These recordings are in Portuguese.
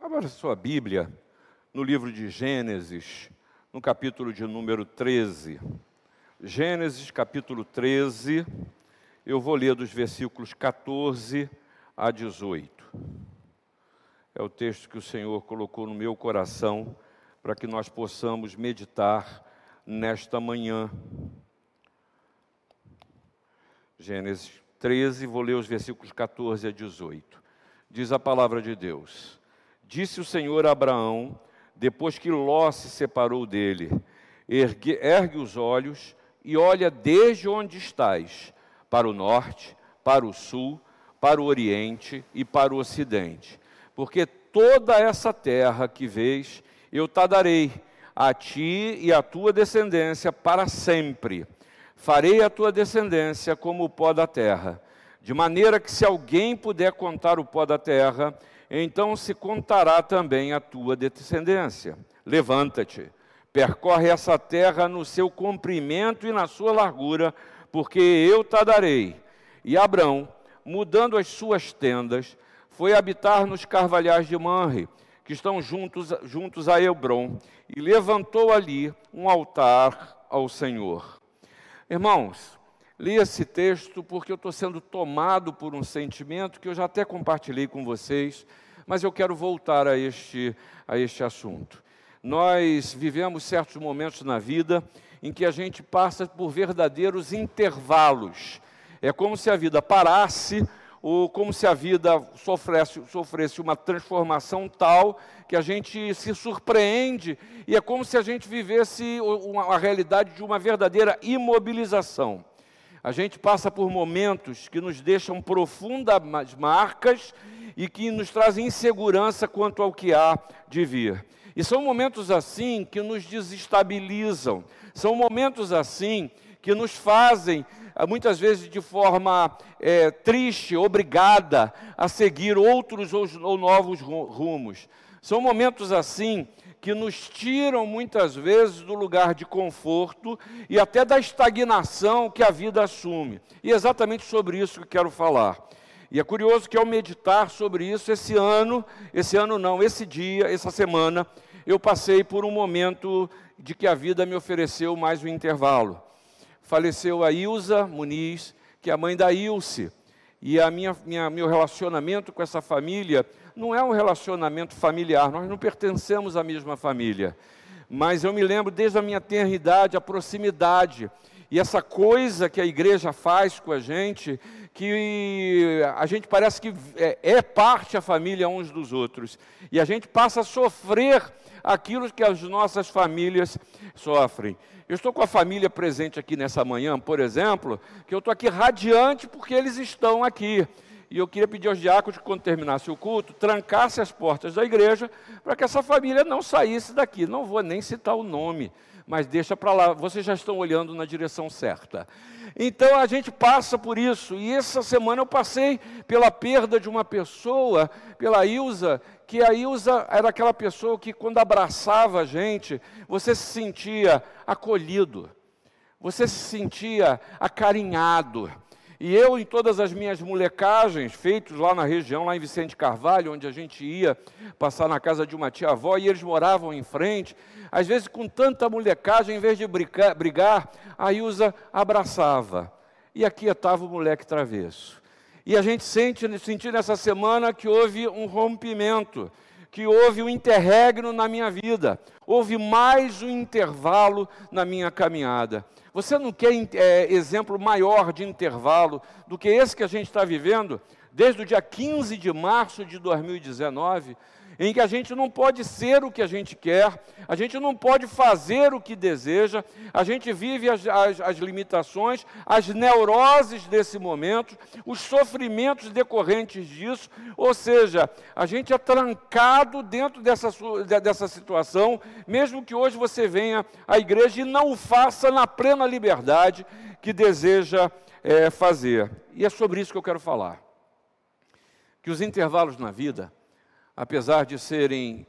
Abra sua Bíblia no livro de Gênesis, no capítulo de número 13. Gênesis, capítulo 13, eu vou ler dos versículos 14 a 18. É o texto que o Senhor colocou no meu coração para que nós possamos meditar nesta manhã. Gênesis 13, vou ler os versículos 14 a 18. Diz a palavra de Deus: Disse o Senhor a Abraão, depois que Ló se separou dele: ergue, ergue os olhos e olha desde onde estás, para o norte, para o sul, para o oriente e para o ocidente. Porque toda essa terra que vês, eu te darei a ti e à tua descendência para sempre. Farei a tua descendência como o pó da terra, de maneira que se alguém puder contar o pó da terra, então se contará também a tua descendência. Levanta-te, percorre essa terra no seu comprimento e na sua largura, porque eu te darei. E Abrão, mudando as suas tendas, foi habitar nos carvalhais de Manre, que estão juntos, juntos a Hebron, e levantou ali um altar ao Senhor. Irmãos, li esse texto porque eu estou sendo tomado por um sentimento que eu já até compartilhei com vocês, mas eu quero voltar a este, a este assunto. Nós vivemos certos momentos na vida em que a gente passa por verdadeiros intervalos. É como se a vida parasse, ou como se a vida sofresse, sofresse uma transformação tal que a gente se surpreende, e é como se a gente vivesse a realidade de uma verdadeira imobilização. A gente passa por momentos que nos deixam profundas marcas e que nos trazem insegurança quanto ao que há de vir. E são momentos assim que nos desestabilizam, são momentos assim que nos fazem, ah, muitas vezes de forma é, triste, obrigada a seguir outros ou, ou novos rumos. São momentos assim que nos tiram muitas vezes do lugar de conforto e até da estagnação que a vida assume. E é exatamente sobre isso que quero falar. E é curioso que ao meditar sobre isso, esse ano, esse ano não, esse dia, essa semana, eu passei por um momento de que a vida me ofereceu mais um intervalo. Faleceu a Ilza Muniz, que é a mãe da Ilse. E a minha, minha, meu relacionamento com essa família não é um relacionamento familiar, nós não pertencemos à mesma família. Mas eu me lembro desde a minha tenra idade, a proximidade. E essa coisa que a igreja faz com a gente, que a gente parece que é, é parte a família uns dos outros. E a gente passa a sofrer aquilo que as nossas famílias sofrem. Eu estou com a família presente aqui nessa manhã, por exemplo, que eu estou aqui radiante porque eles estão aqui. E eu queria pedir aos diáconos que, quando terminasse o culto, trancasse as portas da igreja para que essa família não saísse daqui. Não vou nem citar o nome, mas deixa para lá, vocês já estão olhando na direção certa. Então a gente passa por isso, e essa semana eu passei pela perda de uma pessoa, pela Ilza, que a Ilza era aquela pessoa que quando abraçava a gente, você se sentia acolhido, você se sentia acarinhado. E eu, em todas as minhas molecagens, feitos lá na região, lá em Vicente Carvalho, onde a gente ia passar na casa de uma tia-avó, e eles moravam em frente, às vezes com tanta molecagem, em vez de brigar, brigar a Ilza abraçava. E aqui estava o moleque travesso. E a gente sente, sentiu nessa semana que houve um rompimento, que houve um interregno na minha vida, houve mais um intervalo na minha caminhada. Você não quer é, exemplo maior de intervalo do que esse que a gente está vivendo desde o dia 15 de março de 2019? Em que a gente não pode ser o que a gente quer, a gente não pode fazer o que deseja, a gente vive as, as, as essa as neuroses desse momento, os sofrimentos decorrentes disso, ou seja, a gente é trancado dentro dessa, dessa situação, mesmo que hoje você venha à igreja e não o faça na plena liberdade que deseja é, fazer. E é sobre isso que eu quero falar. Que os intervalos na vida, apesar de serem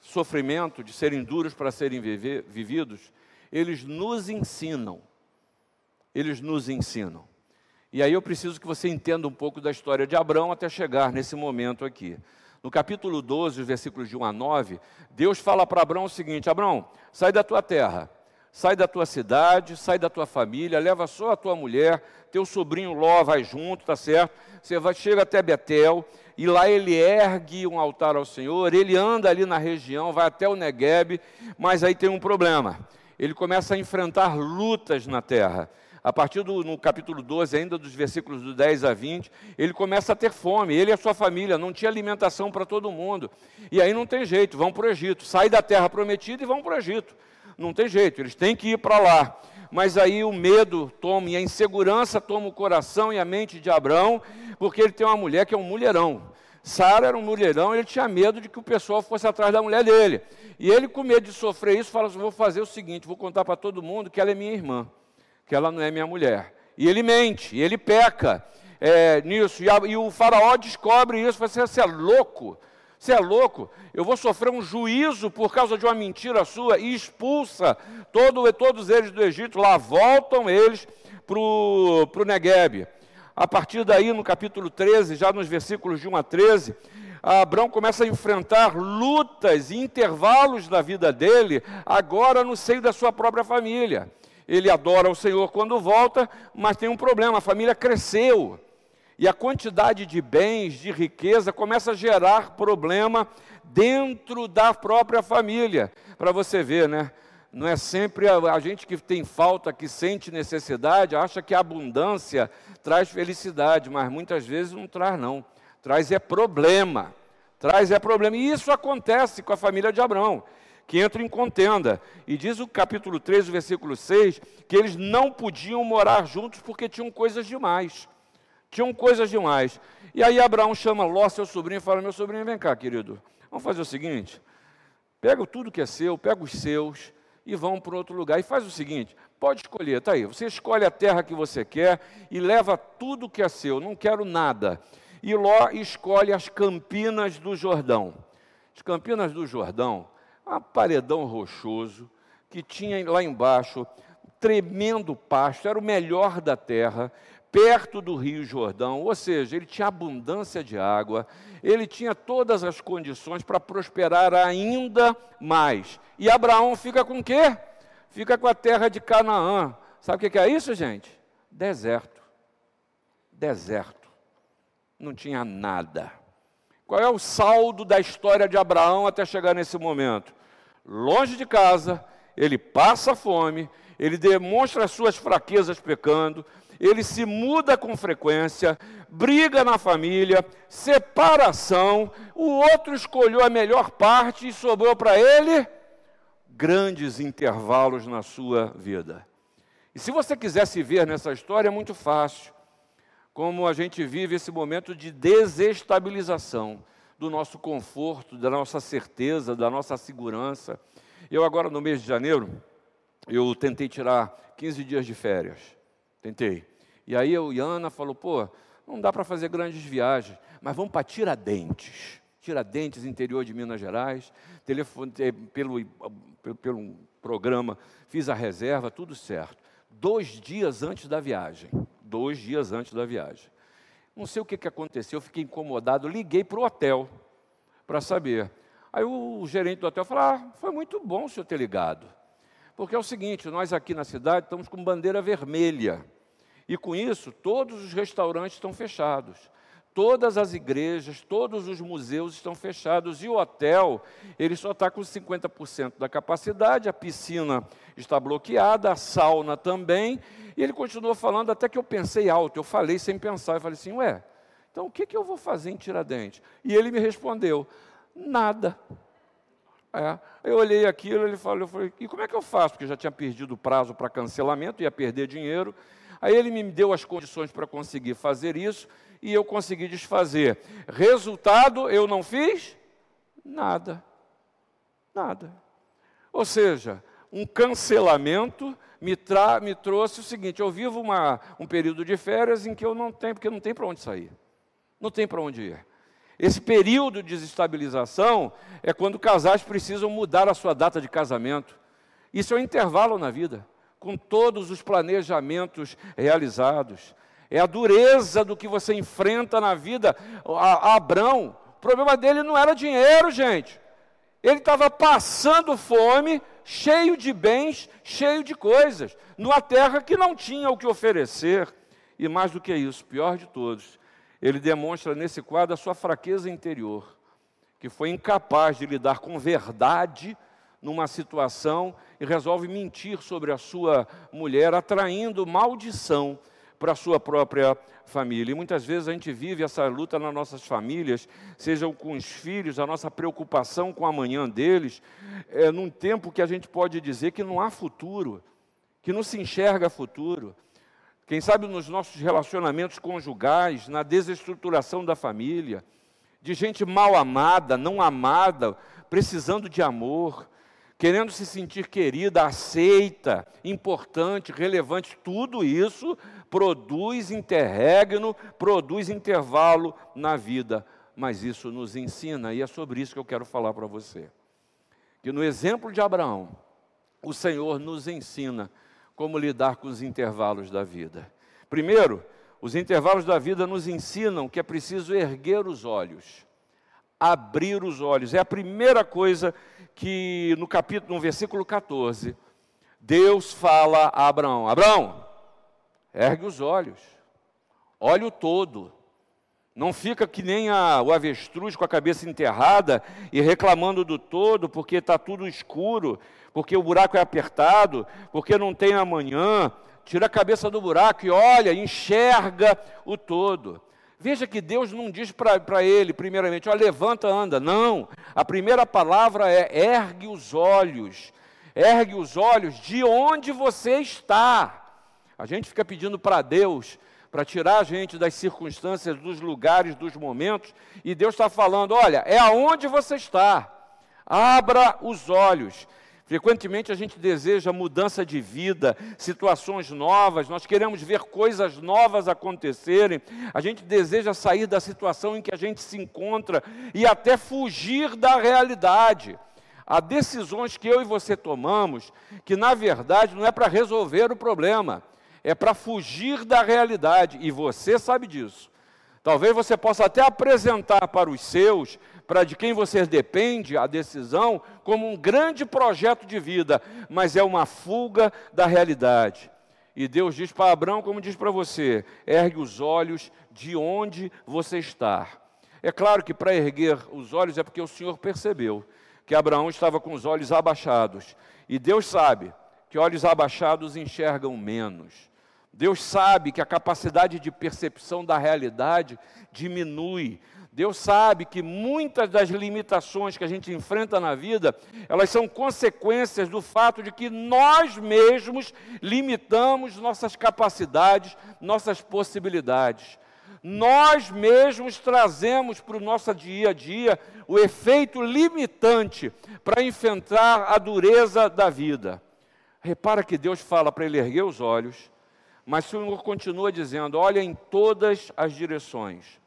sofrimento, de serem duros para serem viver, vividos, eles nos ensinam. Eles nos ensinam. E aí eu preciso que você entenda um pouco da história de Abraão até chegar nesse momento aqui. No capítulo 12, versículos de 1 a 9, Deus fala para Abraão o seguinte: Abraão, sai da tua terra, sai da tua cidade, sai da tua família, leva só a tua mulher, teu sobrinho Ló vai junto, tá certo? Você vai, chega até Betel, e lá ele ergue um altar ao Senhor, ele anda ali na região, vai até o Negueb, mas aí tem um problema. Ele começa a enfrentar lutas na terra. A partir do no capítulo 12, ainda dos versículos do 10 a 20, ele começa a ter fome, ele e a sua família, não tinha alimentação para todo mundo. E aí não tem jeito, vão para o Egito, sai da terra prometida e vão para o Egito. Não tem jeito, eles têm que ir para lá. Mas aí o medo toma, e a insegurança toma o coração e a mente de Abraão, porque ele tem uma mulher que é um mulherão. Sara era um mulherão, ele tinha medo de que o pessoal fosse atrás da mulher dele. E ele, com medo de sofrer isso, fala assim: vou fazer o seguinte, vou contar para todo mundo que ela é minha irmã, que ela não é minha mulher. E ele mente, ele peca é, nisso. E, a, e, o faraó descobre isso, fala assim, você é louco? Você é louco? Eu vou sofrer um juízo por causa de uma mentira sua e expulsa todo, todos eles do Egito. Lá voltam eles para o Negueb. A partir daí, no capítulo 13, já nos versículos de 1 a 13, Abraão começa a enfrentar lutas e intervalos da vida dele, agora no seio da sua própria família. Ele adora o Senhor quando volta, mas tem um problema: a família cresceu. E a quantidade de bens, de riqueza, começa a gerar problema dentro da própria família. Para você ver, né? Não é sempre a, a, gente que tem falta, que sente necessidade, acha que a abundância traz felicidade, mas muitas vezes não traz, não. Traz é problema. Traz é problema. E isso acontece com a família de Abraão, que entra em contenda. E diz o capítulo 3, versículo 6, que eles não podiam morar juntos porque tinham coisas demais. Tinham coisas demais. E aí Abraão chama Ló, seu sobrinho, e fala: Meu sobrinho, vem cá, querido. Vamos fazer o seguinte: pega tudo que é seu, pega os seus e vão para outro lugar. E faz o seguinte: pode escolher, está aí. Você escolhe a terra que você quer e leva tudo que é seu. Não quero nada. E Ló escolhe as campinas do Jordão. As campinas do Jordão, um paredão rochoso que tinha lá embaixo tremendo pasto, era o melhor da terra perto do Rio Jordão, ou seja, ele tinha abundância de água, ele tinha todas as condições para prosperar ainda mais. E Abraão fica com o quê? Fica com a terra de Canaã. Sabe o que é isso, gente? Deserto. Deserto. Não tinha nada. Qual é o saldo da história de Abraão até chegar nesse momento? Longe de casa, ele passa fome, ele demonstra as suas fraquezas pecando, ele se muda com frequência, briga na família, separação, o outro escolheu a melhor parte e sobrou para ele grandes intervalos na sua vida. E se você quiser se ver nessa história, é muito fácil. Como a gente vive esse momento de desestabilização do nosso conforto, da nossa certeza, da nossa segurança. Eu agora no mês de janeiro, eu tentei tirar 15 dias de férias. Tentei. E aí eu e Ana falou, pô, não dá para fazer grandes viagens, mas vamos para Tiradentes. Tiradentes, interior de Minas Gerais. Telefone, eh, pelo, pelo, pelo programa, fiz a reserva, tudo certo. Dois dias antes da viagem. Dois dias antes da viagem. Não sei o que, que aconteceu, fiquei incomodado, liguei para o hotel para saber. Aí o gerente do hotel falou: ah, foi muito bom o senhor ter ligado. Porque é o seguinte, nós aqui na cidade estamos com bandeira vermelha. E com isso, todos os restaurantes estão fechados. Todas as igrejas, todos os museus estão fechados e o hotel, ele só está com 50% da capacidade, a piscina está bloqueada, a sauna também. E ele continuou falando até que eu pensei alto, eu falei sem pensar, eu falei assim, ué, então o que, que eu vou fazer em Tiradentes? E ele me respondeu, nada. É. Eu olhei aquilo, ele falou, eu falei, e como é que eu faço? Porque já tinha perdido o prazo para cancelamento, ia perder dinheiro. Aí ele me deu as condições para conseguir fazer isso e eu consegui desfazer. Resultado, eu não fiz nada. Nada. Ou seja, um cancelamento me, me trouxe o seguinte: eu vivo uma, um período de férias em que eu não tenho, porque não tem para onde sair, não tem para onde ir. Esse período de desestabilização é quando casais precisam mudar a sua data de casamento. Isso é um intervalo na vida, com todos os planejamentos realizados. É a dureza do que você enfrenta na vida. A Abrão, O problema dele não era dinheiro, gente. Ele estava passando fome, cheio de bens, cheio de coisas, numa terra que não tinha o que oferecer. E mais do que isso, pior de todos, ele demonstra nesse quadro a sua fraqueza interior, que foi incapaz de lidar com verdade numa situação e resolve mentir sobre a sua mulher, atraindo maldição para a sua própria família. E muitas vezes a gente vive essa luta nas nossas famílias, sejam com os filhos, a nossa preocupação com o amanhã deles, é, num tempo que a gente pode dizer que não há futuro, que não se enxerga futuro. Quem sabe nos nossos relacionamentos conjugais, na desestruturação da família, de gente mal amada, não amada, precisando de amor, querendo se sentir querida, aceita, importante, relevante, tudo isso produz interregno, produz intervalo na vida. Mas isso nos ensina, e é sobre isso que eu quero falar para você. Que no exemplo de Abraão, o Senhor nos ensina como lidar com os intervalos da vida. Primeiro, os intervalos da vida nos ensinam que é preciso erguer os olhos, abrir os olhos. É a primeira coisa que no capítulo, no versículo 14, Deus fala a Abraão: Abraão, ergue os olhos, olhe o todo. Não fica que nem a, o avestruz com a cabeça enterrada e reclamando do todo, porque está tudo escuro, porque o buraco é apertado, porque não tem amanhã. Tira a cabeça do buraco e olha, enxerga o todo. Veja que Deus não diz para ele, primeiramente, ó, levanta, anda. Não. A primeira palavra é ergue os olhos. Ergue os olhos de onde você está. A gente fica pedindo para Deus para tirar a gente das circunstâncias, dos lugares, dos momentos, e Deus está falando: olha, é aonde você está. Abra os olhos. Frequentemente a gente deseja mudança de vida, situações novas, nós queremos ver coisas novas acontecerem, a gente deseja sair da situação em que a gente se encontra e até fugir da realidade. Há decisões que eu e você tomamos que, na verdade, não é para resolver o problema, é para fugir da realidade, e você sabe disso. Talvez você possa até apresentar para os seus, para de quem você depende, a decisão, como um grande projeto de vida, mas é uma fuga da realidade. E Deus diz para Abraão, como diz para você: ergue os olhos de onde você está. É claro que para erguer os olhos é porque o Senhor percebeu que Abraão estava com os olhos abaixados. E Deus sabe que olhos abaixados enxergam menos. Deus sabe que a capacidade de percepção da realidade diminui. Deus sabe que muitas das limitações que a gente enfrenta na vida, elas são consequências do fato de que nós mesmos limitamos nossas capacidades, nossas possibilidades. Nós mesmos trazemos para o nosso dia a dia o efeito limitante para enfrentar a dureza da vida. Repara que Deus fala para ele erguer os olhos, mas o Senhor continua dizendo: olha em todas as direções.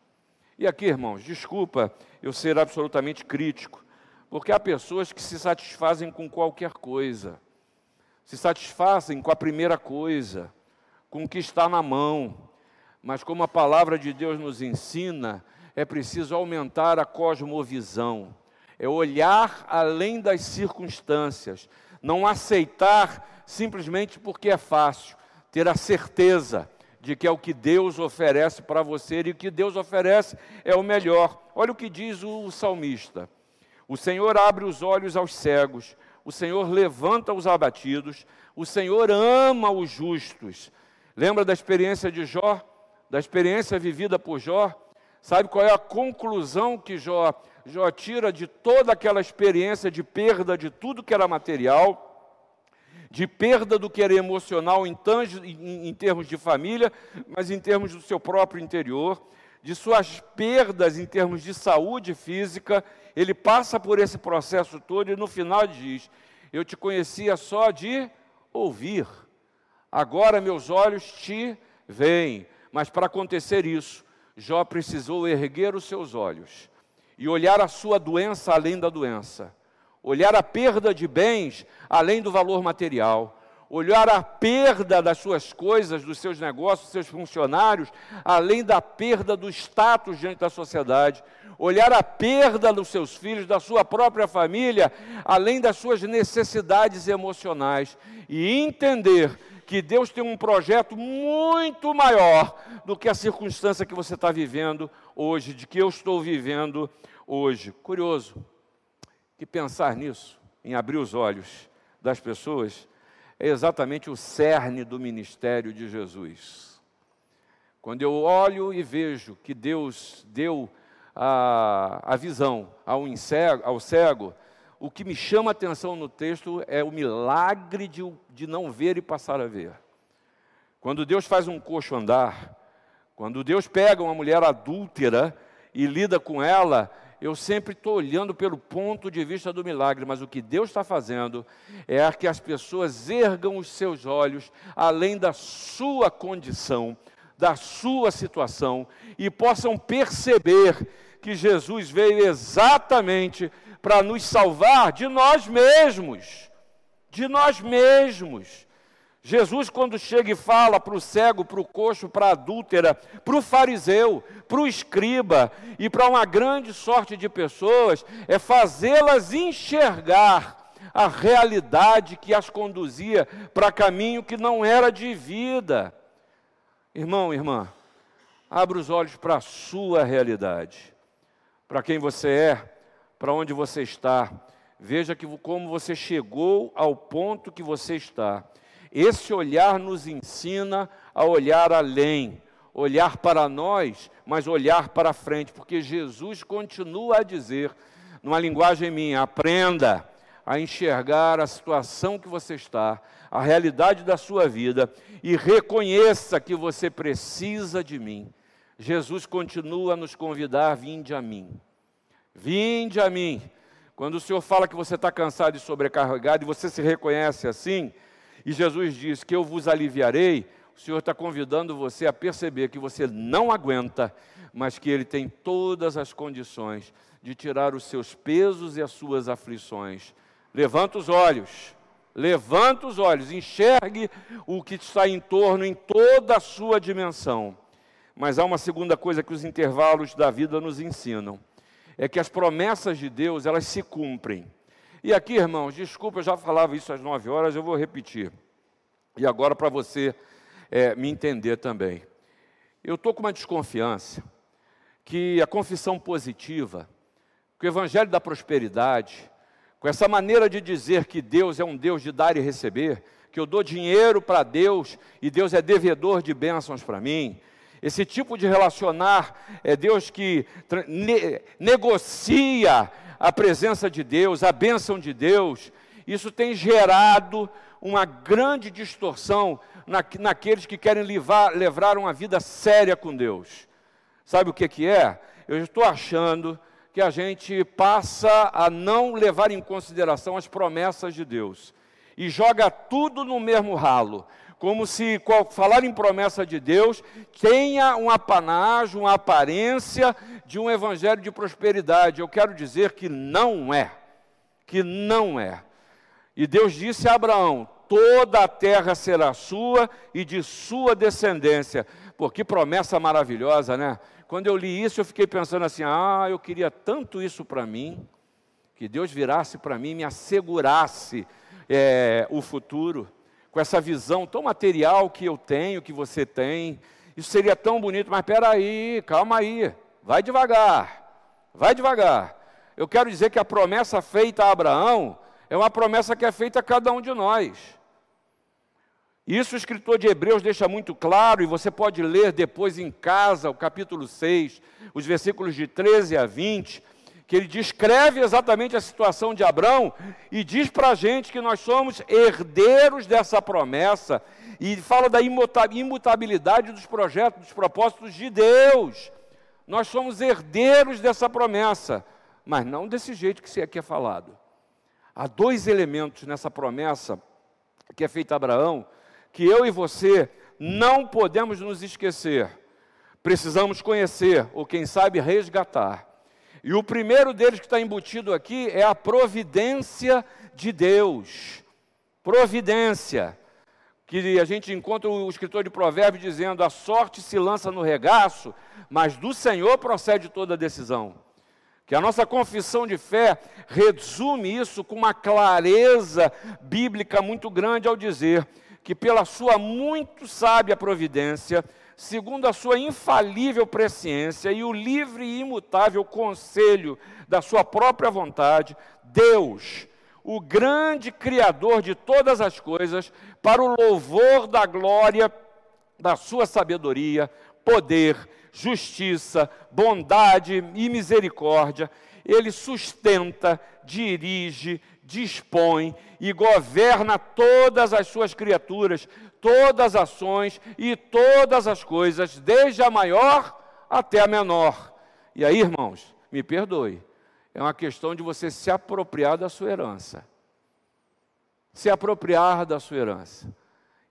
E aqui, irmãos, desculpa eu ser absolutamente crítico, porque há pessoas que se satisfazem com qualquer coisa, se satisfazem com a primeira coisa, com o que está na mão, mas como a palavra de Deus nos ensina, é preciso aumentar a cosmovisão, é olhar além das circunstâncias, não aceitar simplesmente porque é fácil, ter a certeza de que é o que Deus oferece para você e o que Deus oferece é o melhor. Olha o que diz o salmista: O Senhor abre os olhos aos cegos, o Senhor levanta os abatidos, o Senhor ama os justos. Lembra da experiência de Jó? Da experiência vivida por Jó? Sabe qual é a conclusão que Jó, Jó tira de toda aquela experiência de perda de tudo que era material? De perda do que era emocional em, em, em termos de família, mas em termos do seu próprio interior, de suas perdas em termos de saúde física, ele passa por esse processo todo e no final diz: Eu te conhecia só de ouvir, agora meus olhos te veem. Mas para acontecer isso, Jó precisou erguer os seus olhos e olhar a sua doença além da doença olhar a perda de bens além do valor material, olhar a perda das suas coisas, dos seus negócios, dos seus funcionários, além da perda do status diante da sociedade, olhar a perda dos seus filhos, da sua própria família, além das suas necessidades emocionais, e entender que Deus tem um projeto muito maior do que a circunstância que você está vivendo hoje, de que eu estou vivendo hoje. Curioso que pensar nisso, em abrir os olhos das pessoas, é exatamente o cerne do ministério de Jesus. Quando eu olho e vejo que Deus deu a, a visão ao, ao cego, o que me chama a atenção no texto é o milagre de, de não ver e passar a ver. Quando Deus faz um coxo andar, quando Deus pega uma mulher adúltera e lida com ela, eu sempre estou olhando pelo ponto de vista do milagre, mas o que Deus está fazendo é que as pessoas ergam os seus olhos além da sua condição, da sua situação, e possam perceber que Jesus veio exatamente para nos salvar de nós mesmos, de nós mesmos. Jesus, quando chega e fala para o cego, para o coxo, para a adúltera, para o fariseu, para o escriba e para uma grande sorte de pessoas, é fazê-las enxergar a realidade que as conduzia para caminho que não era de vida. Irmão, irmã, abra os olhos para a sua realidade, para quem você é, para onde você está. Veja que como você chegou ao ponto que você está esse olhar nos ensina a olhar além, olhar para nós, mas olhar para frente, porque Jesus continua a dizer, numa linguagem minha, aprenda a enxergar a situação que você está, a realidade da sua vida e reconheça que você precisa de mim. Jesus continua a nos convidar, vinde a mim. Vinde a mim. Quando o Senhor fala que você está cansado e sobrecarregado e você se reconhece assim, e Jesus diz que eu vos aliviarei, o Senhor está convidando você a perceber que você não aguenta, mas que Ele tem todas as condições de tirar os seus pesos e as suas aflições. Levanta os olhos, levanta os olhos, enxergue o que está em torno em toda a sua dimensão. Mas há uma segunda coisa que os intervalos da vida nos ensinam, é que as promessas de Deus, elas se cumprem. E aqui, irmãos, desculpa, eu já falava isso às nove horas, eu vou repetir. E agora para você é, me entender também. Eu estou com uma desconfiança que a confissão positiva, que o evangelho da prosperidade, com essa maneira de dizer que Deus é um Deus de dar e receber, que eu dou dinheiro para Deus e Deus é devedor de bênçãos para mim, esse tipo de relacionar é Deus que ne negocia a presença de Deus, a bênção de Deus, isso tem gerado uma grande distorção na, naqueles que querem levar, levar uma vida séria com Deus. Sabe o que, que é? Eu estou achando que a gente passa a não levar em consideração as promessas de Deus e joga tudo no mesmo ralo como se falar em promessa de Deus tenha um apanágio, uma aparência de um evangelho de prosperidade. Eu quero dizer que não é, que não é. E Deus disse a Abraão: toda a terra será sua e de sua descendência. Pô, que promessa maravilhosa, né? Quando eu li isso, eu fiquei pensando assim: ah, eu queria tanto isso para mim, que Deus virasse para mim, me assegurasse é, o futuro com essa visão tão material que eu tenho, que você tem. Isso seria tão bonito, mas espera aí, calma aí, vai devagar, vai devagar. Eu quero dizer que a promessa feita a Abraão é uma promessa que é feita a cada um de nós. Isso o escritor de Hebreus deixa muito claro, e você pode ler depois em casa, o capítulo 6, os versículos de 13 a 20, que ele descreve exatamente a situação de Abraão e diz para a gente que nós somos herdeiros dessa promessa e fala da imutabilidade dos projetos, dos propósitos de Deus. Nós somos herdeiros dessa promessa, mas não desse jeito que aqui é falado. Há dois elementos nessa promessa que é feita a Abraão que eu e você não podemos nos esquecer. Precisamos conhecer, ou quem sabe resgatar. E o primeiro deles que está embutido aqui é a providência de Deus. Providência. que a gente encontra o escritor de Provérbios dizendo: a sorte se lança no regaço, mas do Senhor procede toda a decisão. Que a nossa confissão de fé resume isso com uma clareza bíblica muito grande ao dizer que, pela sua muito sábia providência, segundo a sua infalível presciência e o livre e imutável conselho da sua própria vontade, Deus, o grande Criador de todas as coisas, para o louvor da glória da sua sabedoria, poder, justiça, bondade e misericórdia, ele sustenta, dirige, dispõe e governa todas as suas criaturas, todas as ações e todas as coisas, desde a maior até a menor. E aí, irmãos, me perdoe, é uma questão de você se apropriar da sua herança. Se apropriar da sua herança.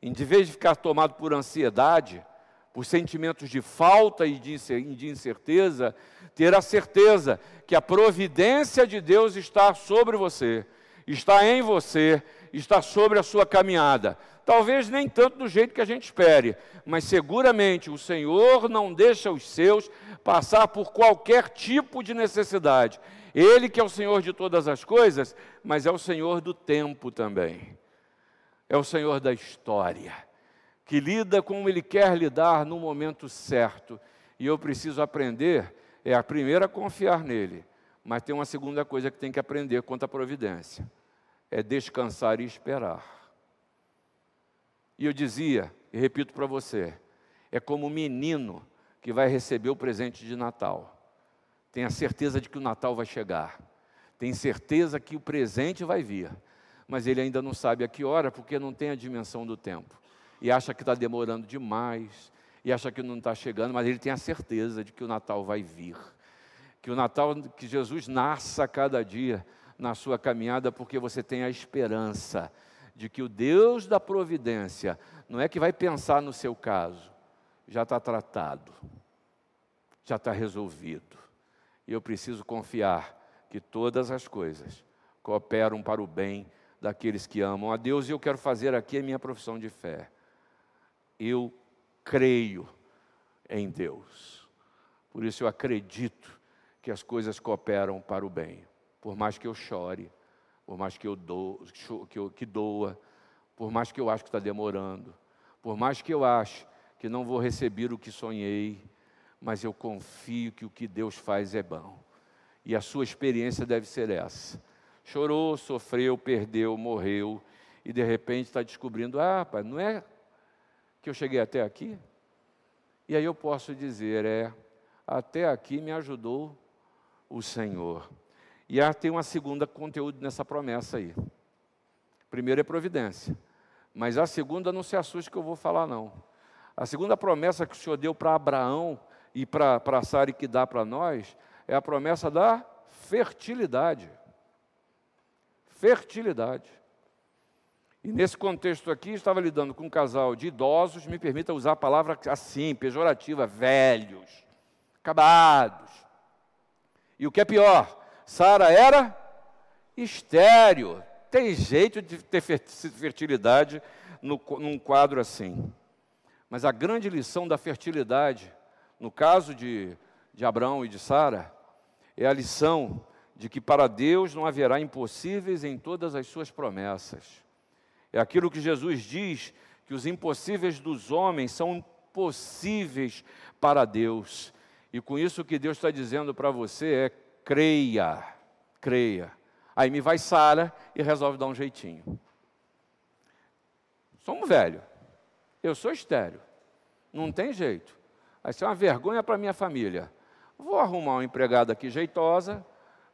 Em vez de ficar tomado por ansiedade, por sentimentos de falta e de incerteza, ter a certeza que a providência de Deus está sobre você, está em você, está sobre a sua caminhada. Talvez nem tanto do jeito que a gente espere, mas seguramente o Senhor não deixa os seus passar por qualquer tipo de necessidade. Ele que é o Senhor de todas as coisas, mas é o Senhor do tempo também. É o Senhor da história, que lida como Ele quer lidar no momento certo. E eu preciso aprender, é a primeira confiar nele, mas tem uma segunda coisa que tem que aprender quanto à providência: é descansar e esperar. E eu dizia, e repito para você, é como o menino que vai receber o presente de Natal. Tem a certeza de que o Natal vai chegar. Tem certeza que o presente vai vir. Mas ele ainda não sabe a que hora, porque não tem a dimensão do tempo. E acha que está demorando demais. E acha que não está chegando, mas ele tem a certeza de que o Natal vai vir. Que o Natal, que Jesus nasça a cada dia na sua caminhada, porque você tem a esperança de que o Deus da providência não é que vai pensar no seu caso, já está tratado, já está resolvido. E eu preciso confiar que todas as coisas cooperam para o bem daqueles que amam a Deus, e eu quero fazer aqui a minha profissão de fé. Eu creio em Deus. Por isso eu acredito que as coisas cooperam para o bem. Por mais que eu chore, por mais que eu, dou, que, eu, que doa, por mais que eu acho que está demorando, por mais que eu ache que não vou receber o que sonhei, mas eu confio que o que Deus faz é bom. E a sua experiência deve ser essa. Chorou, sofreu, perdeu, morreu, e de repente está descobrindo: ah, pai, não é que eu cheguei até aqui? E aí eu posso dizer: é, até aqui me ajudou o Senhor. E há, tem uma segunda conteúdo nessa promessa aí. Primeiro é providência. Mas a segunda, não se assuste que eu vou falar, não. A segunda promessa que o Senhor deu para Abraão e para Sara e que dá para nós é a promessa da fertilidade. Fertilidade. E nesse contexto aqui, estava lidando com um casal de idosos, me permita usar a palavra assim, pejorativa, velhos, acabados. E o que é pior, Sara era estéreo. Tem jeito de ter fertilidade no, num quadro assim. Mas a grande lição da fertilidade, no caso de, de Abraão e de Sara, é a lição de que para Deus não haverá impossíveis em todas as suas promessas. É aquilo que Jesus diz, que os impossíveis dos homens são possíveis para Deus. E com isso o que Deus está dizendo para você é creia, creia. Aí me vai Sara e resolve dar um jeitinho. Somos velho. Eu sou estéreo. Não tem jeito. Vai ser uma vergonha para minha família. Vou arrumar uma empregada aqui jeitosa.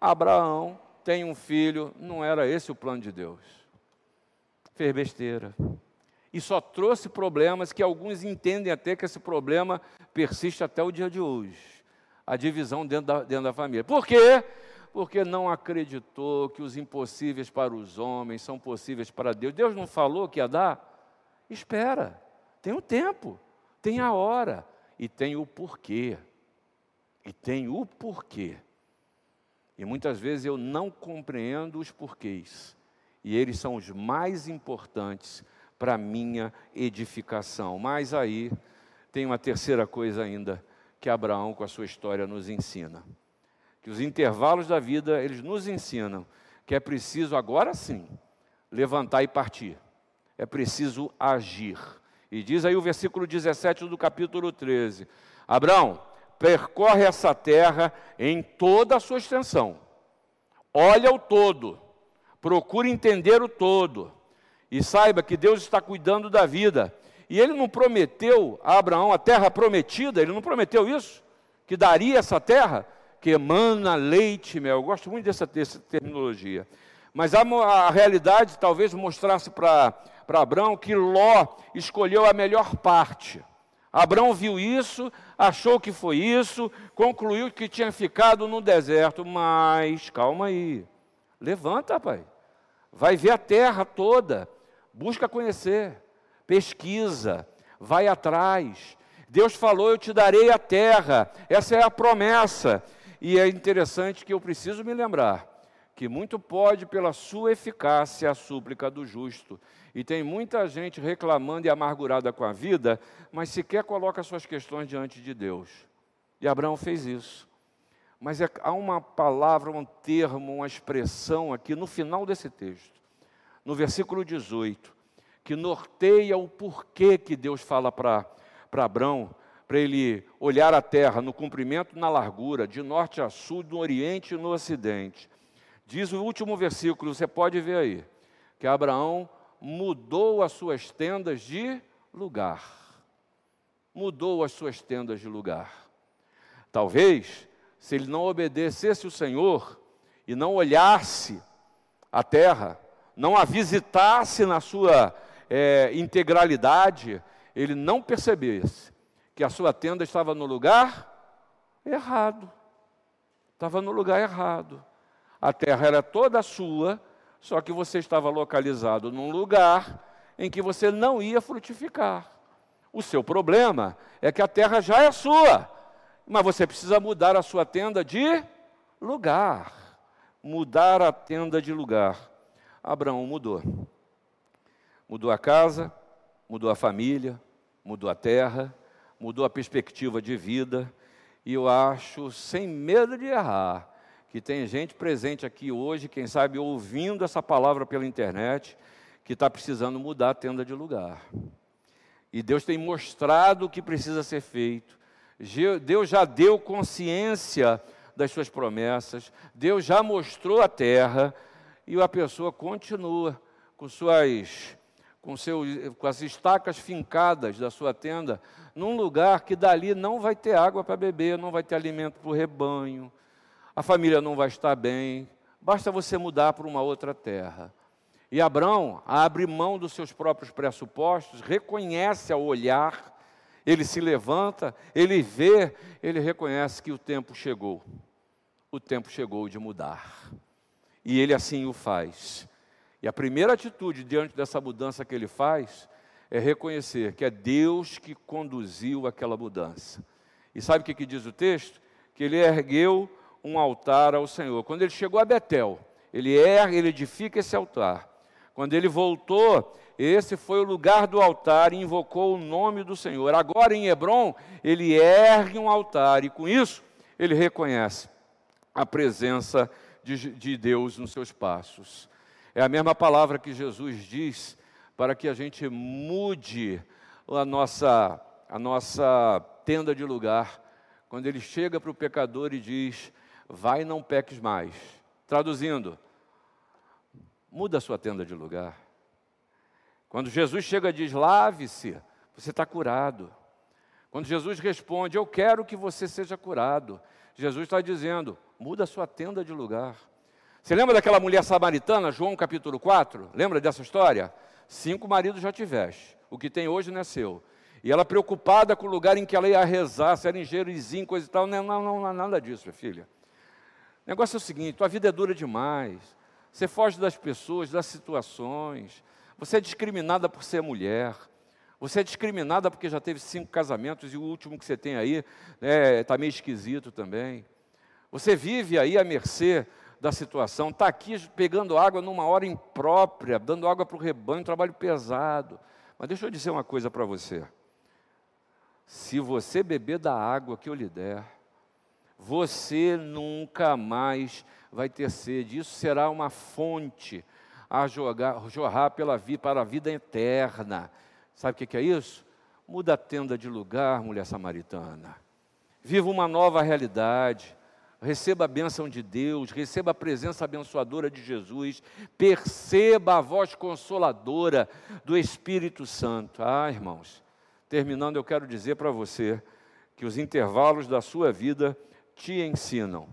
Abraão tem um filho. Não era esse o plano de Deus. Fez besteira. E só trouxe problemas que alguns entendem até que esse problema persiste até o dia de hoje a divisão dentro da, dentro da família. Por quê? Porque não acreditou que os impossíveis para os homens são possíveis para Deus. Deus não falou que ia dar? Espera, tem o tempo, tem a hora e tem o porquê. E tem o porquê. E muitas vezes eu não compreendo os porquês. E eles são os mais importantes para minha edificação. Mas aí tem uma terceira coisa ainda que Abraão, com a sua história, nos ensina. Que os intervalos da vida, eles nos ensinam que é preciso, agora sim, levantar e partir. É preciso agir. E diz aí o versículo 17 do capítulo 13: Abraão, percorre essa terra em toda a sua extensão. Olha o todo, procure entender o todo, e saiba que Deus está cuidando da vida. E ele não prometeu a Abraão a terra prometida, ele não prometeu isso? Que daria essa terra? Que emana leite e mel. Eu gosto muito dessa, dessa terminologia. Mas a, a realidade talvez mostrasse para Abraão que Ló escolheu a melhor parte. Abraão viu isso, achou que foi isso, concluiu que tinha ficado no deserto. Mas, calma aí, levanta, pai. Vai ver a terra toda, busca conhecer, pesquisa, vai atrás. Deus falou: Eu te darei a terra, essa é a promessa. E é interessante que eu preciso me lembrar que muito pode pela sua eficácia a súplica do justo. E tem muita gente reclamando e amargurada com a vida, mas sequer coloca suas questões diante de Deus. E Abraão fez isso. Mas é, há uma palavra, um termo, uma expressão aqui no final desse texto, no versículo 18, que norteia o porquê que Deus fala para Abraão, para ele olhar a terra no comprimento e na largura, de norte a sul, no oriente e no ocidente. Diz o último versículo, você pode ver aí, que Abraão mudou as suas tendas de lugar. Mudou as suas tendas de lugar. Talvez, se ele não obedecesse o Senhor e não olhasse a terra, não a visitasse na sua é, integralidade, ele não percebesse que a sua tenda estava no lugar errado. Estava no lugar errado. A terra era toda sua, só que você estava localizado num lugar em que você não ia frutificar. O seu problema é que a terra já é sua, mas você precisa mudar a sua tenda de lugar. Mudar a tenda de lugar. Abraão mudou. Mudou a casa, mudou a família, mudou a terra, mudou a perspectiva de vida. E eu acho, sem medo de errar, que tem gente presente aqui hoje, quem sabe ouvindo essa palavra pela internet, que está precisando mudar a tenda de lugar. E Deus tem mostrado o que precisa ser feito. Deus já deu consciência das suas promessas, Deus já mostrou a terra, e a pessoa continua com suas com, seu, com as estacas fincadas da sua tenda, num lugar que dali não vai ter água para beber, não vai ter alimento para o rebanho, a família não vai estar bem, basta você mudar para uma outra terra. E Abraão abre mão dos seus próprios pressupostos, reconhece ao olhar, ele se levanta, ele vê, ele reconhece que o tempo chegou. O tempo chegou de mudar. E ele assim o faz. E a primeira atitude diante dessa mudança que ele faz é reconhecer que é Deus que conduziu aquela mudança. E sabe o que, que diz o texto? Que ele ergueu um altar ao Senhor. Quando ele chegou a Betel, ele ergue, ele edifica esse altar. Quando ele voltou, esse foi o lugar do altar e invocou o nome do Senhor. Agora em Hebron, ele ergue um altar e com isso ele reconhece a presença de, de Deus nos seus passos. É a mesma palavra que Jesus diz para que a gente mude a nossa, a nossa tenda de lugar. Quando ele chega para o pecador e diz: vai não peques mais. Traduzindo, muda a sua tenda de lugar. Quando Jesus chega e diz, lave-se, você está curado. Quando Jesus responde, eu quero que você seja curado, Jesus está dizendo, muda a sua tenda de lugar. Você lembra daquela mulher samaritana, João capítulo 4? Lembra dessa história? Cinco maridos já tiveste, o que tem hoje não é seu. E ela preocupada com o lugar em que ela ia rezar, se era em Gerizim, coisa e tal. Não, não, não, não nada disso, minha filha. O negócio é o seguinte: tua vida é dura demais. Você foge das pessoas, das situações. Você é discriminada por ser mulher. Você é discriminada porque já teve cinco casamentos e o último que você tem aí está né, tá meio esquisito também. Você vive aí à mercê da situação, está aqui pegando água numa hora imprópria, dando água para o rebanho, um trabalho pesado. Mas deixa eu dizer uma coisa para você. Se você beber da água que eu lhe der, você nunca mais vai ter sede. Isso será uma fonte a jogar, jorrar pela vida, para a vida eterna. Sabe o que é isso? Muda a tenda de lugar, mulher samaritana. Viva uma nova realidade. Receba a bênção de Deus, receba a presença abençoadora de Jesus, perceba a voz consoladora do Espírito Santo. Ah, irmãos, terminando, eu quero dizer para você que os intervalos da sua vida te ensinam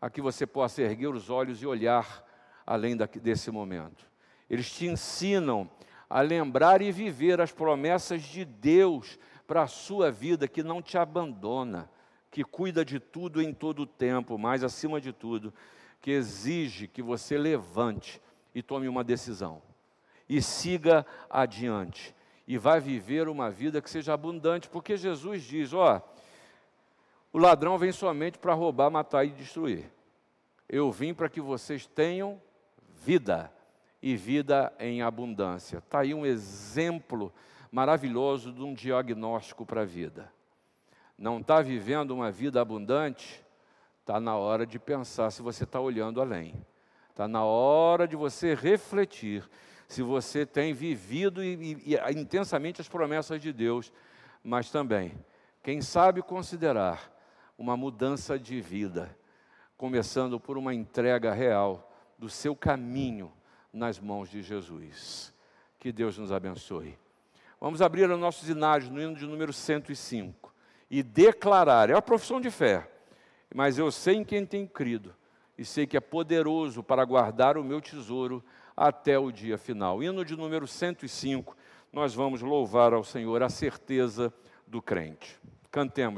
a que você possa erguer os olhos e olhar além desse momento. Eles te ensinam a lembrar e viver as promessas de Deus para a sua vida, que não te abandona, que cuida de tudo em todo o tempo, mas acima de tudo, que exige que você levante e tome uma decisão e siga adiante e vai viver uma vida que seja abundante, porque Jesus diz: ó, o ladrão vem somente para roubar, matar e destruir. Eu vim para que vocês tenham vida e vida em abundância. Está aí um exemplo maravilhoso de um diagnóstico para a vida. Não está vivendo uma vida abundante? Está na hora de pensar se você está olhando além. Está na hora de você refletir se você tem vivido e, e, e, intensamente as promessas de Deus, mas também, quem sabe considerar uma mudança de vida, começando por uma entrega real do seu caminho nas mãos de Jesus. Que Deus nos abençoe. Vamos abrir os nossos inários no hino de número 105 e declarar, é uma profissão de fé, mas eu sei em quem tenho crido e sei que é poderoso para guardar o meu tesouro até o dia final. Hino de número 105, nós vamos louvar ao Senhor a certeza do crente. Cantemos.